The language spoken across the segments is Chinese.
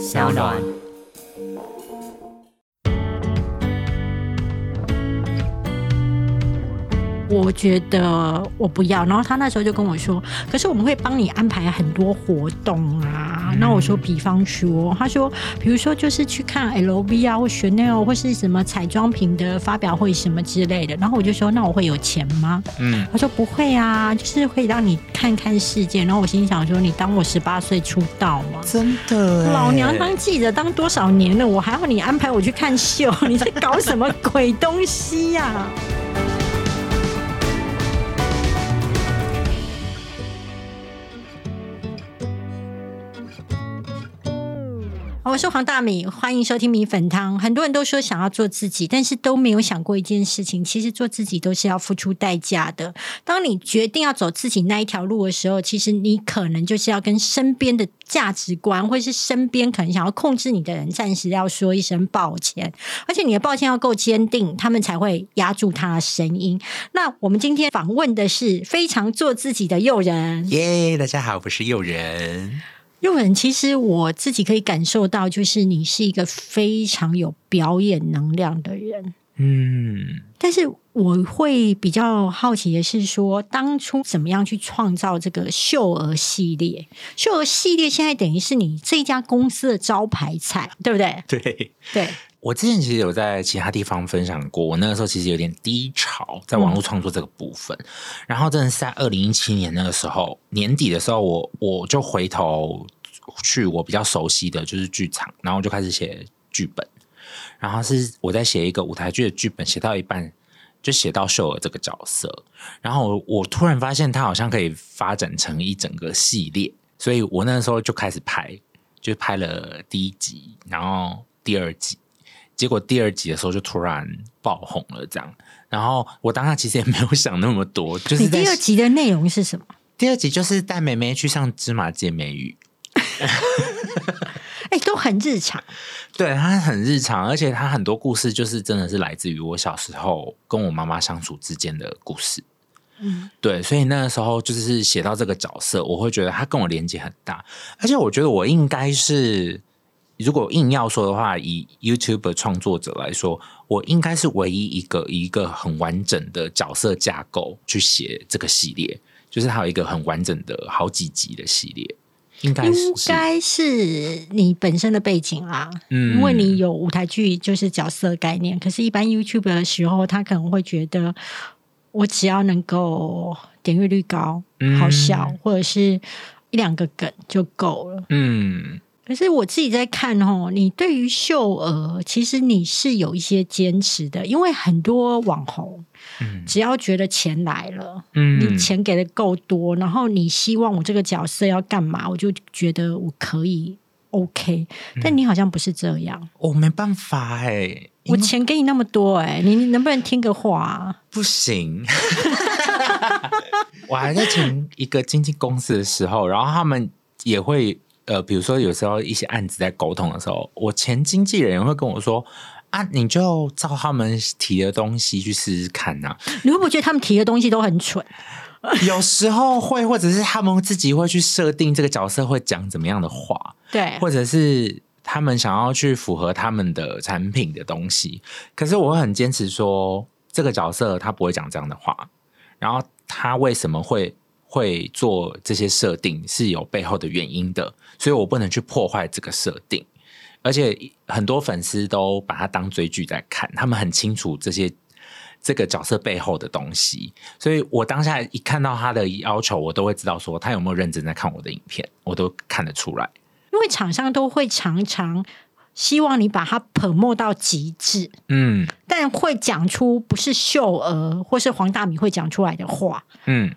小暖。我觉得我不要，然后他那时候就跟我说，可是我们会帮你安排很多活动啊。那我说，比方说，他说，比如说就是去看 LV 啊，或 Chanel 或是什么彩妆品的发表会什么之类的。然后我就说，那我会有钱吗？嗯，他说不会啊，就是会让你看看世界。然后我心想说，你当我十八岁出道吗？真的，老娘当记者当多少年了，我还要你安排我去看秀？你在搞什么鬼东西呀？我是黄大米，欢迎收听米粉汤。很多人都说想要做自己，但是都没有想过一件事情：其实做自己都是要付出代价的。当你决定要走自己那一条路的时候，其实你可能就是要跟身边的价值观，或是身边可能想要控制你的人，暂时要说一声抱歉。而且你的抱歉要够坚定，他们才会压住他的声音。那我们今天访问的是非常做自己的诱人。耶，大家好，我是诱人。诱人，其实我自己可以感受到，就是你是一个非常有表演能量的人。嗯，但是我会比较好奇的是，说当初怎么样去创造这个秀儿系列？秀儿系列现在等于是你这家公司的招牌菜，对不对？对对。我之前其实有在其他地方分享过，我那个时候其实有点低潮，在网络创作这个部分。然后真的是在二零一七年那个时候年底的时候，我我就回头去我比较熟悉的就是剧场，然后我就开始写剧本。然后是我在写一个舞台剧的剧本，写到一半就写到秀儿这个角色，然后我突然发现他好像可以发展成一整个系列，所以我那时候就开始拍，就拍了第一集，然后第二集。结果第二集的时候就突然爆红了，这样。然后我当下其实也没有想那么多，就是第二集的内容是什么？第二集就是带妹妹去上芝麻街美语，哎，都很日常。对，它很日常，而且它很多故事就是真的是来自于我小时候跟我妈妈相处之间的故事。嗯，对，所以那个时候就是写到这个角色，我会觉得他跟我连接很大，而且我觉得我应该是。如果硬要说的话，以 YouTube 创作者来说，我应该是唯一一个一个很完整的角色架构去写这个系列，就是还有一个很完整的好几集的系列，应该是。应该是你本身的背景啦，嗯，因为你有舞台剧就是角色概念，可是，一般 YouTube 的时候，他可能会觉得我只要能够点阅率高、好笑，或者是一两个梗就够了，嗯。可是我自己在看哦，你对于秀儿，其实你是有一些坚持的，因为很多网红，只要觉得钱来了，嗯，你钱给的够多，然后你希望我这个角色要干嘛，我就觉得我可以 OK。但你好像不是这样，我没办法哎，我钱给你那么多哎，你能不能听个话？不行，我还在前一个经纪公司的时候，然后他们也会。呃，比如说有时候一些案子在沟通的时候，我前经纪人会跟我说：“啊，你就照他们提的东西去试试看呐。”你会不会觉得他们提的东西都很蠢？有时候会，或者是他们自己会去设定这个角色会讲怎么样的话，对，或者是他们想要去符合他们的产品的东西。可是我会很坚持说，这个角色他不会讲这样的话，然后他为什么会？会做这些设定是有背后的原因的，所以我不能去破坏这个设定。而且很多粉丝都把它当追剧在看，他们很清楚这些这个角色背后的东西。所以我当下一看到他的要求，我都会知道说他有没有认真在看我的影片，我都看得出来。因为厂商都会常常希望你把它捧墨到极致，嗯，但会讲出不是秀儿或是黄大米会讲出来的话，嗯。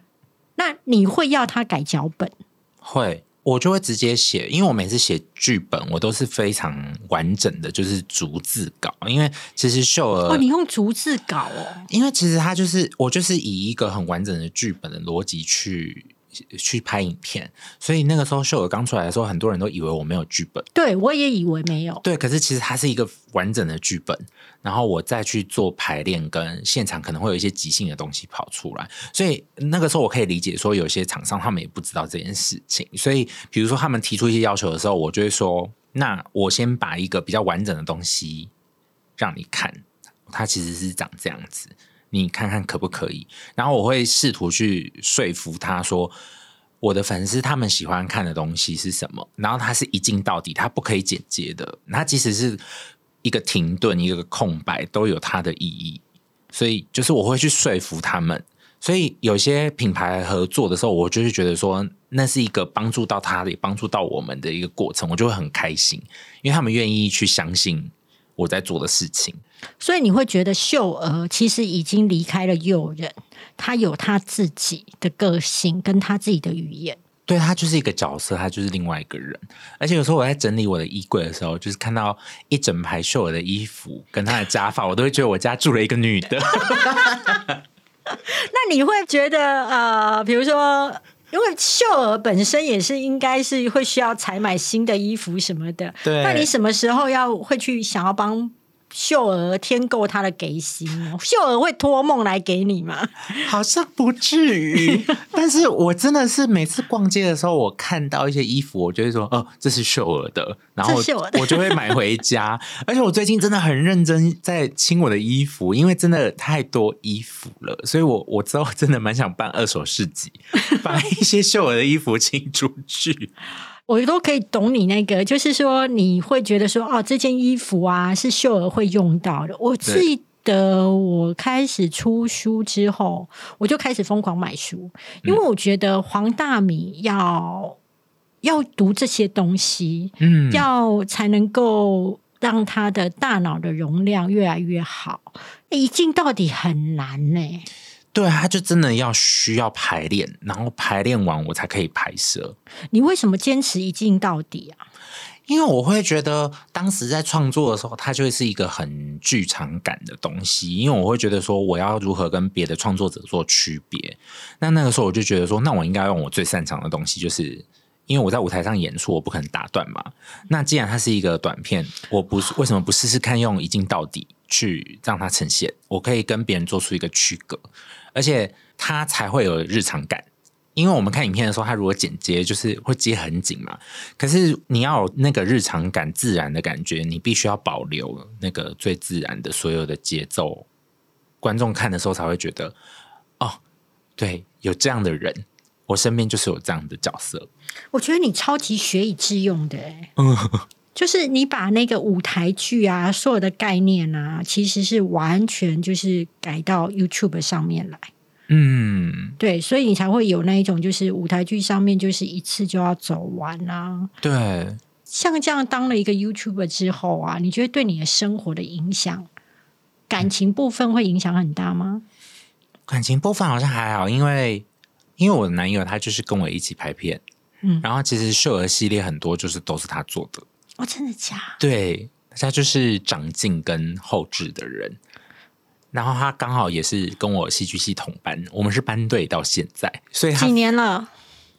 那你会要他改脚本？会，我就会直接写，因为我每次写剧本，我都是非常完整的，就是逐字稿。因为其实秀儿哦，你用逐字稿哦，因为其实他就是我就是以一个很完整的剧本的逻辑去去拍影片，所以那个时候秀儿刚出来的时候，很多人都以为我没有剧本。对我也以为没有。对，可是其实它是一个完整的剧本，然后我再去做排练跟现场，可能会有一些即兴的东西跑出来。所以那个时候我可以理解说，有些厂商他们也不知道这件事情。所以比如说他们提出一些要求的时候，我就会说：那我先把一个比较完整的东西让你看，它其实是长这样子。你看看可不可以？然后我会试图去说服他说，我的粉丝他们喜欢看的东西是什么？然后他是一镜到底，他不可以剪接的。他即使是一个停顿、一个空白，都有它的意义。所以就是我会去说服他们。所以有些品牌合作的时候，我就是觉得说，那是一个帮助到他的，帮助到我们的一个过程，我就会很开心，因为他们愿意去相信我在做的事情。所以你会觉得秀儿其实已经离开了诱人，她有他自己的个性，跟她自己的语言。对他就是一个角色，他就是另外一个人。而且有时候我在整理我的衣柜的时候，就是看到一整排秀儿的衣服跟她的假发，我都会觉得我家住了一个女的。那你会觉得呃，比如说，因为秀儿本身也是应该是会需要采买新的衣服什么的，对。那你什么时候要会去想要帮？秀儿添购他的给薪，秀儿会托梦来给你吗？好像不至于，但是我真的是每次逛街的时候，我看到一些衣服，我就会说：“哦，这是秀儿的。”然后我就会买回家。而且我最近真的很认真在清我的衣服，因为真的太多衣服了，所以我我之后真的蛮想办二手市集，把一些秀儿的衣服清出去。我都可以懂你那个，就是说你会觉得说，哦，这件衣服啊是秀儿会用到的。我记得我开始出书之后，我就开始疯狂买书，因为我觉得黄大米要要读这些东西，嗯，要才能够让他的大脑的容量越来越好。一镜到底很难呢。对，他就真的要需要排练，然后排练完我才可以拍摄。你为什么坚持一镜到底啊？因为我会觉得当时在创作的时候，它就会是一个很剧场感的东西。因为我会觉得说，我要如何跟别的创作者做区别？那那个时候我就觉得说，那我应该用我最擅长的东西，就是因为我在舞台上演出，我不可能打断嘛。那既然它是一个短片，我不是为什么不试试看用一镜到底去让它呈现？我可以跟别人做出一个区隔。而且它才会有日常感，因为我们看影片的时候，它如果剪接就是会接很紧嘛。可是你要有那个日常感、自然的感觉，你必须要保留那个最自然的所有的节奏，观众看的时候才会觉得，哦，对，有这样的人，我身边就是有这样的角色。我觉得你超级学以致用的，嗯。就是你把那个舞台剧啊，所有的概念啊，其实是完全就是改到 YouTube 上面来。嗯，对，所以你才会有那一种，就是舞台剧上面就是一次就要走完啊。对，像这样当了一个 YouTuber 之后啊，你觉得对你的生活的影响，感情部分会影响很大吗？感情部分好像还好，因为因为我的男友他就是跟我一起拍片，嗯，然后其实秀儿系列很多就是都是他做的。哦，真的假？对，他就是长进跟后置的人，然后他刚好也是跟我戏剧系同班，我们是班队到现在，所以几年了？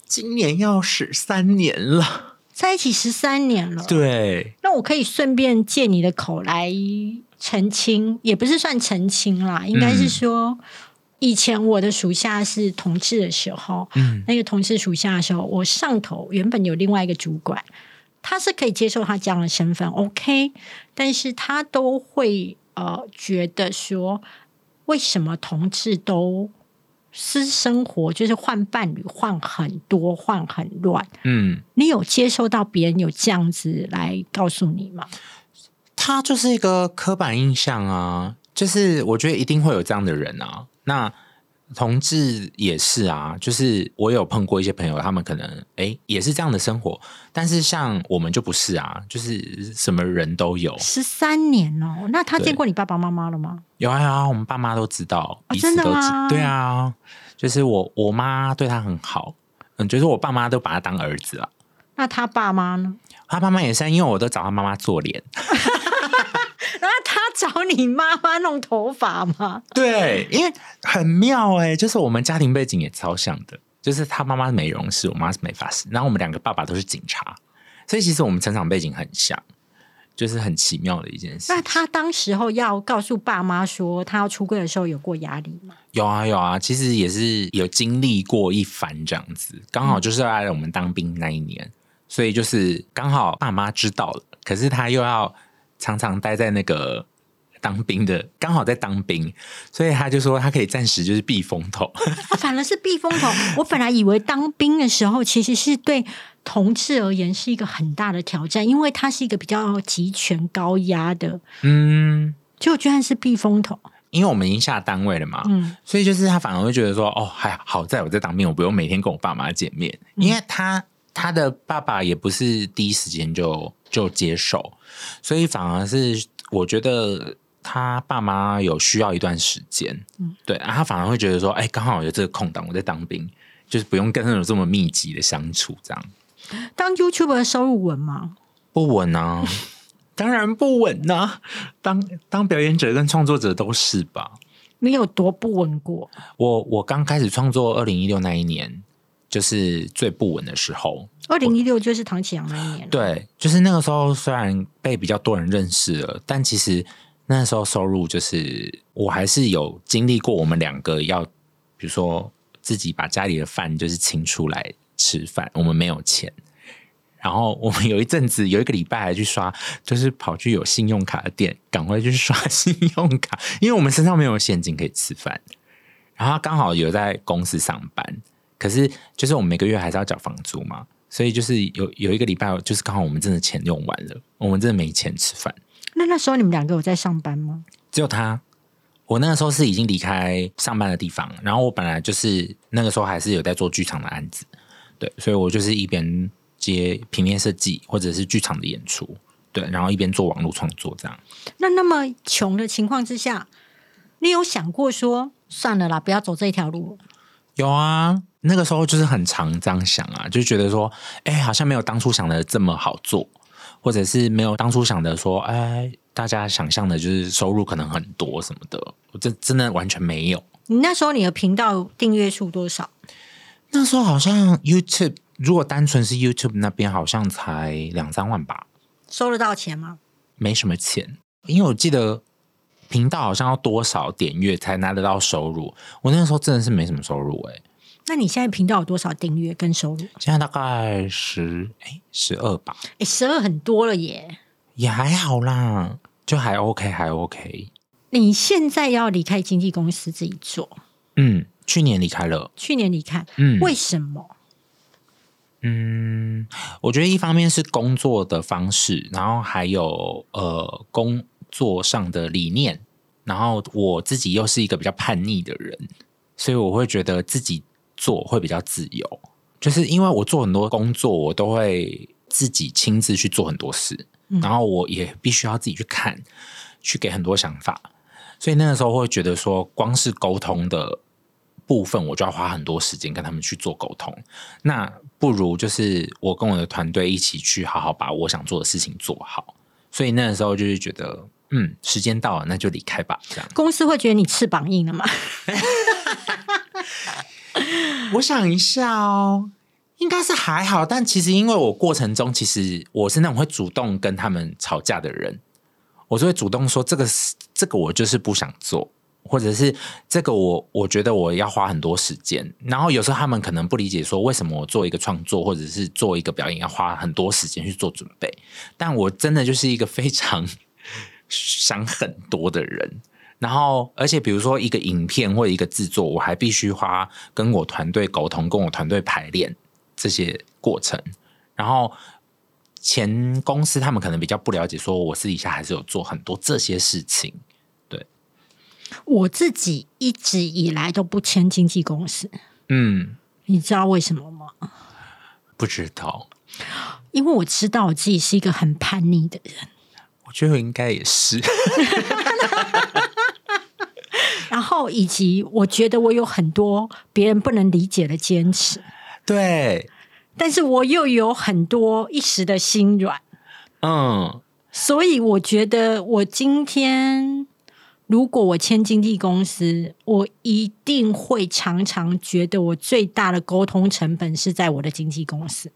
今年要十三年了，在一起十三年了。对，那我可以顺便借你的口来澄清，也不是算澄清啦，应该是说，以前我的属下是同志的时候，嗯，那个同事属下的时候，我上头原本有另外一个主管。他是可以接受他这样的身份，OK，但是他都会呃觉得说，为什么同志都私生活就是换伴侣换很多换很乱？嗯，你有接受到别人有这样子来告诉你吗？他就是一个刻板印象啊，就是我觉得一定会有这样的人啊，那。同志也是啊，就是我有碰过一些朋友，他们可能哎也是这样的生活，但是像我们就不是啊，就是什么人都有。十三年哦，那他见过你爸爸妈妈了吗？有啊有啊，我们爸妈都知道，真的吗？对啊，就是我我妈对他很好，嗯，就是我爸妈都把他当儿子了。那他爸妈呢？他爸妈也是，因为我都找他妈妈做脸。找你妈妈弄头发吗？对，因为很妙哎，就是我们家庭背景也超像的。就是他妈妈是美容师，我妈是美发师，然后我们两个爸爸都是警察，所以其实我们成长背景很像，就是很奇妙的一件事。那他当时候要告诉爸妈说他要出柜的时候，有过压力吗？有啊有啊，其实也是有经历过一番这样子，刚好就是在我们当兵那一年，所以就是刚好爸妈知道了，可是他又要常常待在那个。当兵的刚好在当兵，所以他就说他可以暂时就是避风头。反而是避风头。我本来以为当兵的时候其实是对同志而言是一个很大的挑战，因为他是一个比较集权高压的。嗯，就居然是避风头。因为我们已经下单位了嘛，嗯，所以就是他反而会觉得说，哦，还好在我在当兵，我不用每天跟我爸妈见面，因为他他的爸爸也不是第一时间就就接受，所以反而是我觉得。他爸妈有需要一段时间，嗯，对，他反而会觉得说，哎，刚好有这个空档，我在当兵，就是不用跟他有这么密集的相处，这样。当 YouTube 的收入稳吗？不稳啊，当然不稳啊。当当表演者跟创作者都是吧？你有多不稳过？我我刚开始创作二零一六那一年，就是最不稳的时候。二零一六就是唐启阳那一年，对，就是那个时候，虽然被比较多人认识了，但其实。那时候收入就是，我还是有经历过。我们两个要，比如说自己把家里的饭就是请出来吃饭，我们没有钱。然后我们有一阵子有一个礼拜还去刷，就是跑去有信用卡的店，赶快去刷信用卡，因为我们身上没有现金可以吃饭。然后刚好有在公司上班，可是就是我们每个月还是要缴房租嘛，所以就是有有一个礼拜，就是刚好我们真的钱用完了，我们真的没钱吃饭。那那时候你们两个有在上班吗？只有他。我那个时候是已经离开上班的地方，然后我本来就是那个时候还是有在做剧场的案子，对，所以我就是一边接平面设计或者是剧场的演出，对，然后一边做网络创作这样。那那么穷的情况之下，你有想过说算了啦，不要走这条路？有啊，那个时候就是很常这样想啊，就觉得说，哎，好像没有当初想的这么好做。或者是没有当初想的说，哎，大家想象的就是收入可能很多什么的，我这真的完全没有。你那时候你的频道订阅数多少？那时候好像 YouTube 如果单纯是 YouTube 那边，好像才两三万吧。收得到钱吗？没什么钱，因为我记得频道好像要多少点阅才拿得到收入。我那个时候真的是没什么收入哎。那你现在频道有多少订阅跟收入？现在大概十哎十二吧。哎，十二很多了耶。也还好啦，就还 OK，还 OK。你现在要离开经纪公司自己做？嗯，去年离开了。去年离开，嗯，为什么？嗯，我觉得一方面是工作的方式，然后还有呃工作上的理念，然后我自己又是一个比较叛逆的人，所以我会觉得自己。做会比较自由，就是因为我做很多工作，我都会自己亲自去做很多事，然后我也必须要自己去看，去给很多想法，所以那个时候会觉得说，光是沟通的部分，我就要花很多时间跟他们去做沟通，那不如就是我跟我的团队一起去好好把我想做的事情做好，所以那个时候就是觉得，嗯，时间到了，那就离开吧。这样。公司会觉得你翅膀硬了吗？我想一下哦，应该是还好，但其实因为我过程中，其实我是那种会主动跟他们吵架的人，我就会主动说这个这个我就是不想做，或者是这个我我觉得我要花很多时间，然后有时候他们可能不理解说为什么我做一个创作或者是做一个表演要花很多时间去做准备，但我真的就是一个非常 想很多的人。然后，而且比如说一个影片或者一个制作，我还必须花跟我团队沟通、跟我团队排练这些过程。然后前公司他们可能比较不了解，说我私底下还是有做很多这些事情。对，我自己一直以来都不签经纪公司。嗯，你知道为什么吗？不知道，因为我知道我自己是一个很叛逆的人。我觉得应该也是。然后，以及我觉得我有很多别人不能理解的坚持，对，但是我又有很多一时的心软，嗯，所以我觉得我今天如果我签经纪公司，我一定会常常觉得我最大的沟通成本是在我的经纪公司。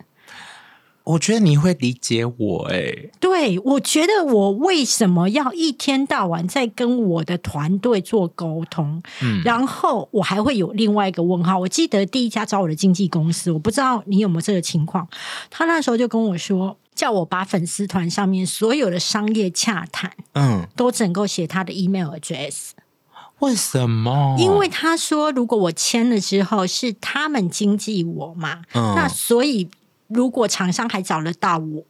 我觉得你会理解我哎，对我觉得我为什么要一天到晚在跟我的团队做沟通？嗯，然后我还会有另外一个问号。我记得第一家找我的经纪公司，我不知道你有没有这个情况。他那时候就跟我说，叫我把粉丝团上面所有的商业洽谈，嗯，都整够写他的 email address。为什么？因为他说，如果我签了之后是他们经纪我嘛，那所以。如果厂商还找得到我，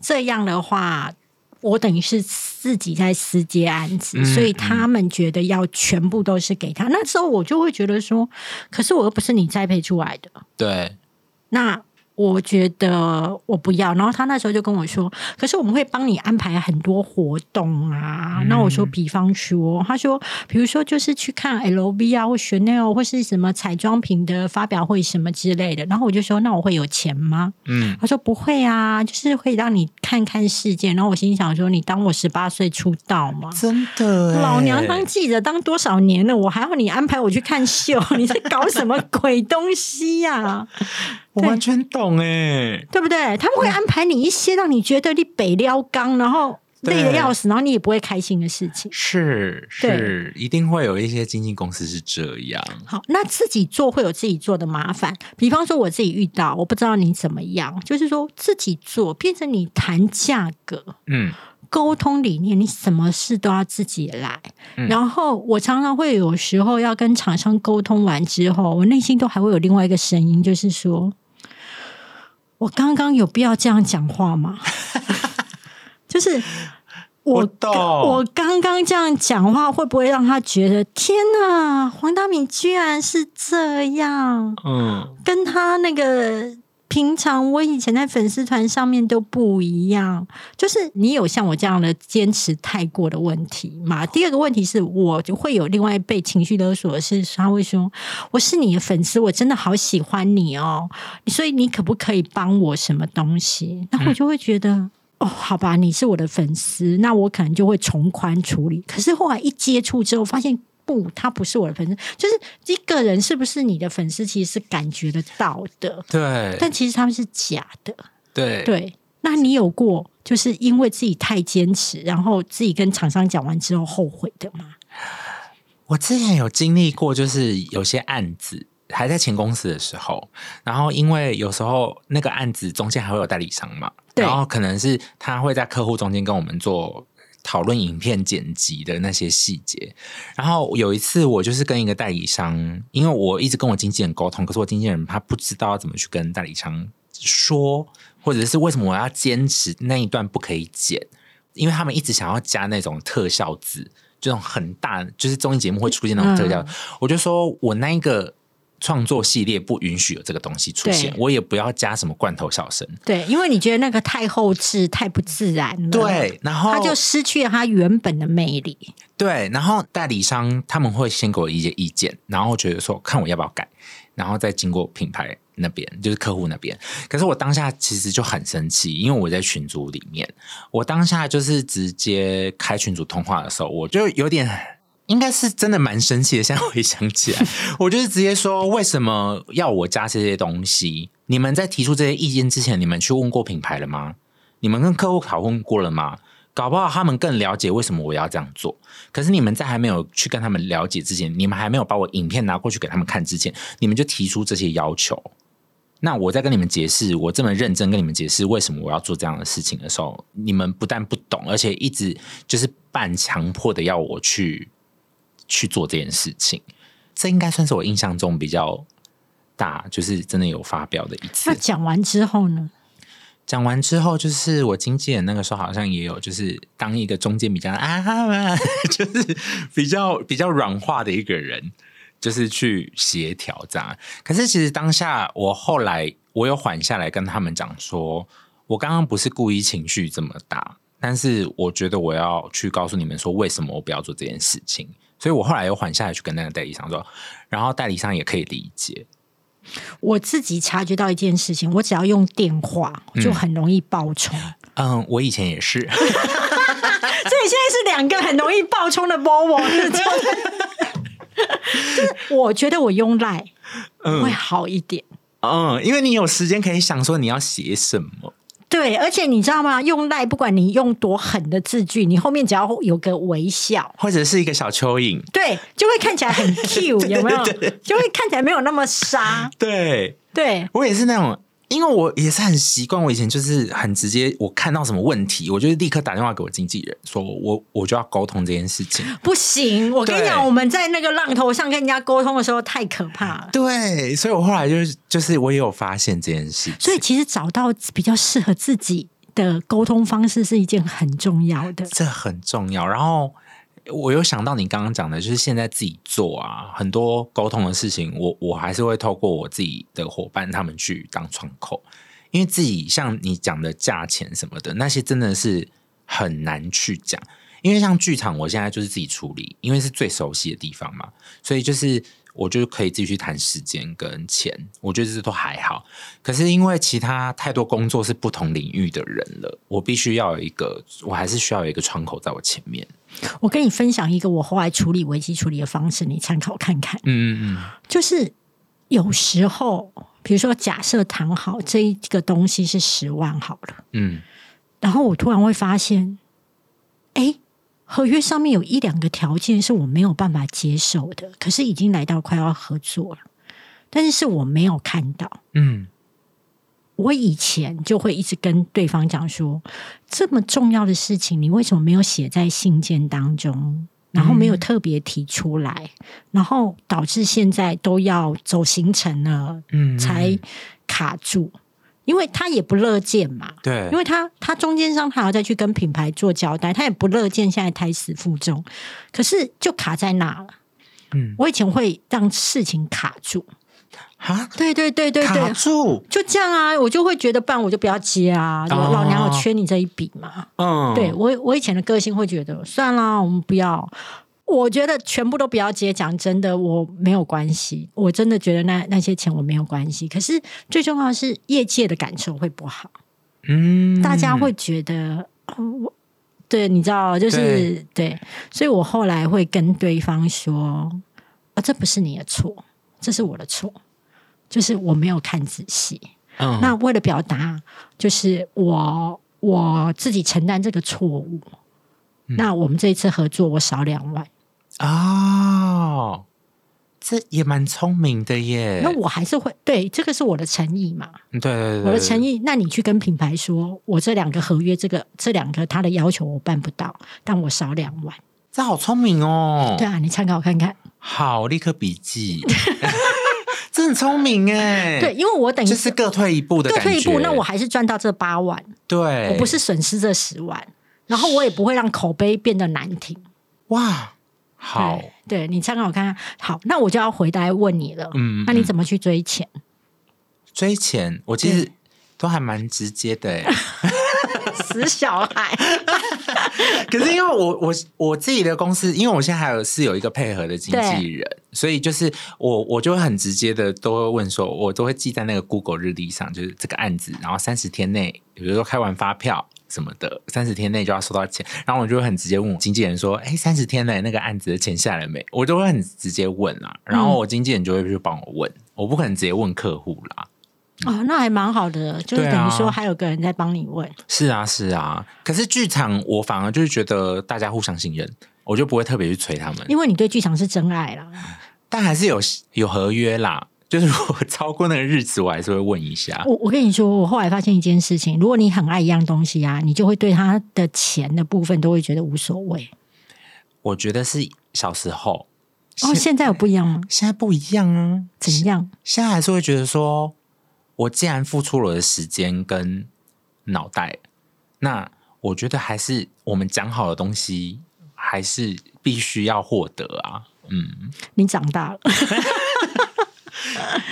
这样的话，我等于是自己在私接案子，所以他们觉得要全部都是给他。那时候我就会觉得说，可是我又不是你栽培出来的，对，那。我觉得我不要，然后他那时候就跟我说：“可是我们会帮你安排很多活动啊。”那我说：“比方说，他说，比如说就是去看 LV 啊，或 Chanel 或是什么彩妆品的发表会什么之类的。”然后我就说：“那我会有钱吗？”嗯，他说：“不会啊，就是会让你看看世界。”然后我心想说：“你当我十八岁出道吗？真的，老娘当记者当多少年了，我还要你安排我去看秀？你在搞什么鬼东西呀？” 我完全懂哎，对不对？他们会安排你一些让你觉得你北撩刚，然后累的要死，然后你也不会开心的事情。是是，一定会有一些经纪公司是这样。好，那自己做会有自己做的麻烦。比方说，我自己遇到，我不知道你怎么样，就是说自己做变成你谈价格，嗯，沟通理念，你什么事都要自己来。然后我常常会有时候要跟厂商沟通完之后，我内心都还会有另外一个声音，就是说。我刚刚有必要这样讲话吗？就是我我刚刚这样讲话，会不会让他觉得天哪，黄大明居然是这样？嗯，跟他那个。平常我以前在粉丝团上面都不一样，就是你有像我这样的坚持太过的问题嘛？第二个问题是我就会有另外被情绪勒索，是他会说我是你的粉丝，我真的好喜欢你哦，所以你可不可以帮我什么东西？那我就会觉得哦，好吧，你是我的粉丝，那我可能就会从宽处理。可是后来一接触之后，发现。不，他不是我的粉丝。就是一个人是不是你的粉丝，其实是感觉得到的。对，但其实他们是假的。对对，那你有过就是因为自己太坚持，然后自己跟厂商讲完之后后悔的吗？我之前有经历过，就是有些案子还在前公司的时候，然后因为有时候那个案子中间还会有代理商嘛，然后可能是他会在客户中间跟我们做。讨论影片剪辑的那些细节，然后有一次我就是跟一个代理商，因为我一直跟我经纪人沟通，可是我经纪人他不知道要怎么去跟代理商说，或者是为什么我要坚持那一段不可以剪，因为他们一直想要加那种特效字，这种很大，就是综艺节目会出现那种特效，我就说我那一个。创作系列不允许有这个东西出现，我也不要加什么罐头笑声。对，因为你觉得那个太后置、太不自然了。对，然后他就失去了他原本的魅力。对，然后代理商他们会先给我一些意见，然后觉得说看我要不要改，然后再经过品牌那边，就是客户那边。可是我当下其实就很生气，因为我在群组里面，我当下就是直接开群组通话的时候，我就有点。应该是真的蛮生气的。现在回想起来，我就是直接说：为什么要我加这些东西？你们在提出这些意见之前，你们去问过品牌了吗？你们跟客户讨论过了吗？搞不好他们更了解为什么我要这样做。可是你们在还没有去跟他们了解之前，你们还没有把我影片拿过去给他们看之前，你们就提出这些要求。那我在跟你们解释，我这么认真跟你们解释为什么我要做这样的事情的时候，你们不但不懂，而且一直就是半强迫的要我去。去做这件事情，这应该算是我印象中比较大，就是真的有发表的一次。那讲完之后呢？讲完之后，就是我经纪人那个时候好像也有，就是当一个中间比较啊，就是比较比较软化的一个人，就是去协调这样。可是其实当下我后来我有缓下来，跟他们讲说，我刚刚不是故意情绪这么大，但是我觉得我要去告诉你们说，为什么我不要做这件事情。所以我后来又缓下来去跟那个代理商说，然后代理商也可以理解。我自己察觉到一件事情，我只要用电话就很容易爆冲。嗯，我以前也是。所以现在是两个很容易爆冲的波波。就是我觉得我用赖会好一点。嗯，因为你有时间可以想说你要写什么。对，而且你知道吗？用赖不管你用多狠的字句，你后面只要有个微笑，或者是一个小蚯蚓，对，就会看起来很 Q，有没有？就会看起来没有那么杀。对，对我也是那种。因为我也是很习惯，我以前就是很直接，我看到什么问题，我就立刻打电话给我经纪人，说我我就要沟通这件事情。不行，我跟你讲，我们在那个浪头上跟人家沟通的时候太可怕了。对，所以我后来就是就是我也有发现这件事。所以其实找到比较适合自己的沟通方式是一件很重要的，这很重要。然后。我有想到你刚刚讲的，就是现在自己做啊，很多沟通的事情，我我还是会透过我自己的伙伴他们去当窗口，因为自己像你讲的价钱什么的那些，真的是很难去讲。因为像剧场，我现在就是自己处理，因为是最熟悉的地方嘛，所以就是。我就可以自己去谈时间跟钱，我觉得这都还好。可是因为其他太多工作是不同领域的人了，我必须要有一个，我还是需要有一个窗口在我前面。我跟你分享一个我后来处理危机处理的方式，你参考看看。嗯嗯嗯，就是有时候，比如说假设谈好这一个东西是十万好了，嗯，然后我突然会发现，哎。合约上面有一两个条件是我没有办法接受的，可是已经来到快要合作了，但是是我没有看到。嗯，我以前就会一直跟对方讲说，这么重要的事情，你为什么没有写在信件当中，然后没有特别提出来，然后导致现在都要走行程了，嗯，才卡住。因为他也不乐见嘛，对，因为他他中间商他要再去跟品牌做交代，他也不乐见现在胎死腹中，可是就卡在那了。嗯，我以前会让事情卡住啊，对对对对对，卡住？就这样啊，我就会觉得，不然我就不要接啊，老娘我缺你这一笔嘛。嗯，对我我以前的个性会觉得，算了，我们不要。我觉得全部都不要接，讲真的，我没有关系。我真的觉得那那些钱我没有关系。可是最重要的是业界的感受会不好，嗯，大家会觉得，我对，你知道，就是对，所以我后来会跟对方说，啊，这不是你的错，这是我的错，就是我没有看仔细。嗯，那为了表达，就是我我自己承担这个错误。那我们这一次合作，我少两万。哦，这也蛮聪明的耶。那我还是会对这个是我的诚意嘛？对对对，我的诚意。那你去跟品牌说，我这两个合约，这个这两个他的要求我办不到，但我少两万。这好聪明哦！对啊，你参考看看。好，立刻笔记。这很聪明哎。对，因为我等于就是各退一步的，各退一步，那我还是赚到这八万。对，我不是损失这十万，然后我也不会让口碑变得难听。哇！好，对你参考看看。好，那我就要回答问你了。嗯，那你怎么去追钱？追钱，我其实都还蛮直接的。死小孩！可是因为我我我自己的公司，因为我现在还有是有一个配合的经纪人，所以就是我我就会很直接的都会问说，我都会记在那个 Google 日历上，就是这个案子，然后三十天内，比如说开完发票。什么的，三十天内就要收到钱，然后我就会很直接问我经纪人说：“哎，三十天内那个案子的钱下来没？”我就会很直接问啊，然后我经纪人就会去帮我问，我不可能直接问客户啦。哦，那还蛮好的，就是等于说还有个人在帮你问。是啊，是啊。可是剧场我反而就是觉得大家互相信任，我就不会特别去催他们，因为你对剧场是真爱啦。但还是有有合约啦。就是如果超过那个日子，我还是会问一下。我我跟你说，我后来发现一件事情：如果你很爱一样东西啊，你就会对他的钱的部分都会觉得无所谓。我觉得是小时候哦，现在有不一样吗？现在不一样啊，怎样？现在还是会觉得说，我既然付出了我的时间跟脑袋，那我觉得还是我们讲好的东西，还是必须要获得啊。嗯，你长大了。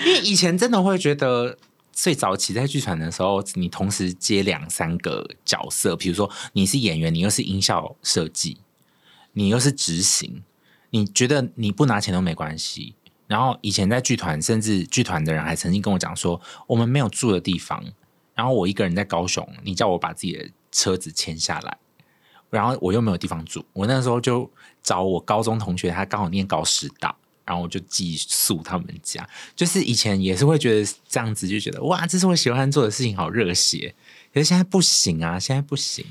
因为以前真的会觉得，最早期在剧团的时候，你同时接两三个角色，比如说你是演员，你又是音效设计，你又是执行，你觉得你不拿钱都没关系。然后以前在剧团，甚至剧团的人还曾经跟我讲说，我们没有住的地方，然后我一个人在高雄，你叫我把自己的车子签下来，然后我又没有地方住，我那时候就找我高中同学，他刚好念高师大，然后我就寄宿他们家。就是以前也是会觉得这样子，就觉得哇，这是我喜欢做的事情，好热血。可是现在不行啊，现在不行。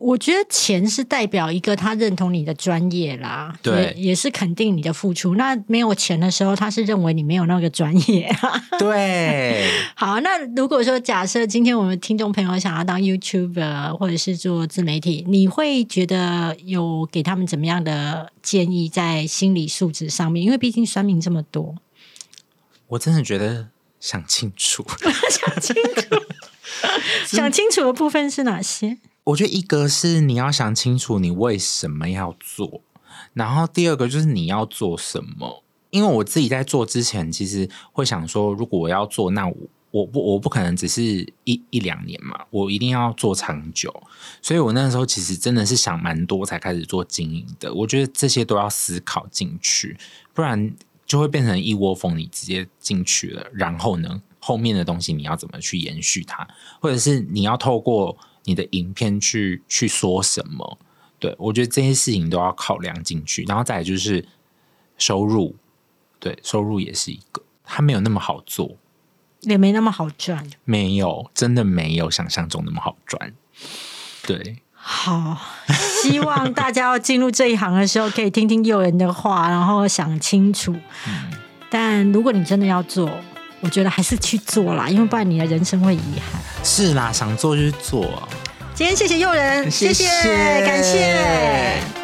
我觉得钱是代表一个他认同你的专业啦，对，也是肯定你的付出。那没有钱的时候，他是认为你没有那个专业。对，好，那如果说假设今天我们听众朋友想要当 YouTuber 或者是做自媒体，你会觉得有给他们怎么样的建议在心理素质上面？因为毕竟酸民这么多，我真的觉得想清楚，想清楚，想清楚的部分是哪些？我觉得一个是你要想清楚你为什么要做，然后第二个就是你要做什么。因为我自己在做之前，其实会想说，如果我要做，那我我不我不可能只是一一两年嘛，我一定要做长久。所以我那时候其实真的是想蛮多才开始做经营的。我觉得这些都要思考进去，不然就会变成一窝蜂，你直接进去了，然后呢，后面的东西你要怎么去延续它，或者是你要透过。你的影片去去说什么？对我觉得这些事情都要考量进去，然后再来就是收入，对收入也是一个，它没有那么好做，也没那么好赚，没有真的没有想象中那么好赚。对，好，希望大家要进入这一行的时候，可以听听诱人的话，然后想清楚。但如果你真的要做，我觉得还是去做啦，因为不然你的人生会遗憾。是啦，想做就去做。今天谢谢诱人，谢谢，感谢。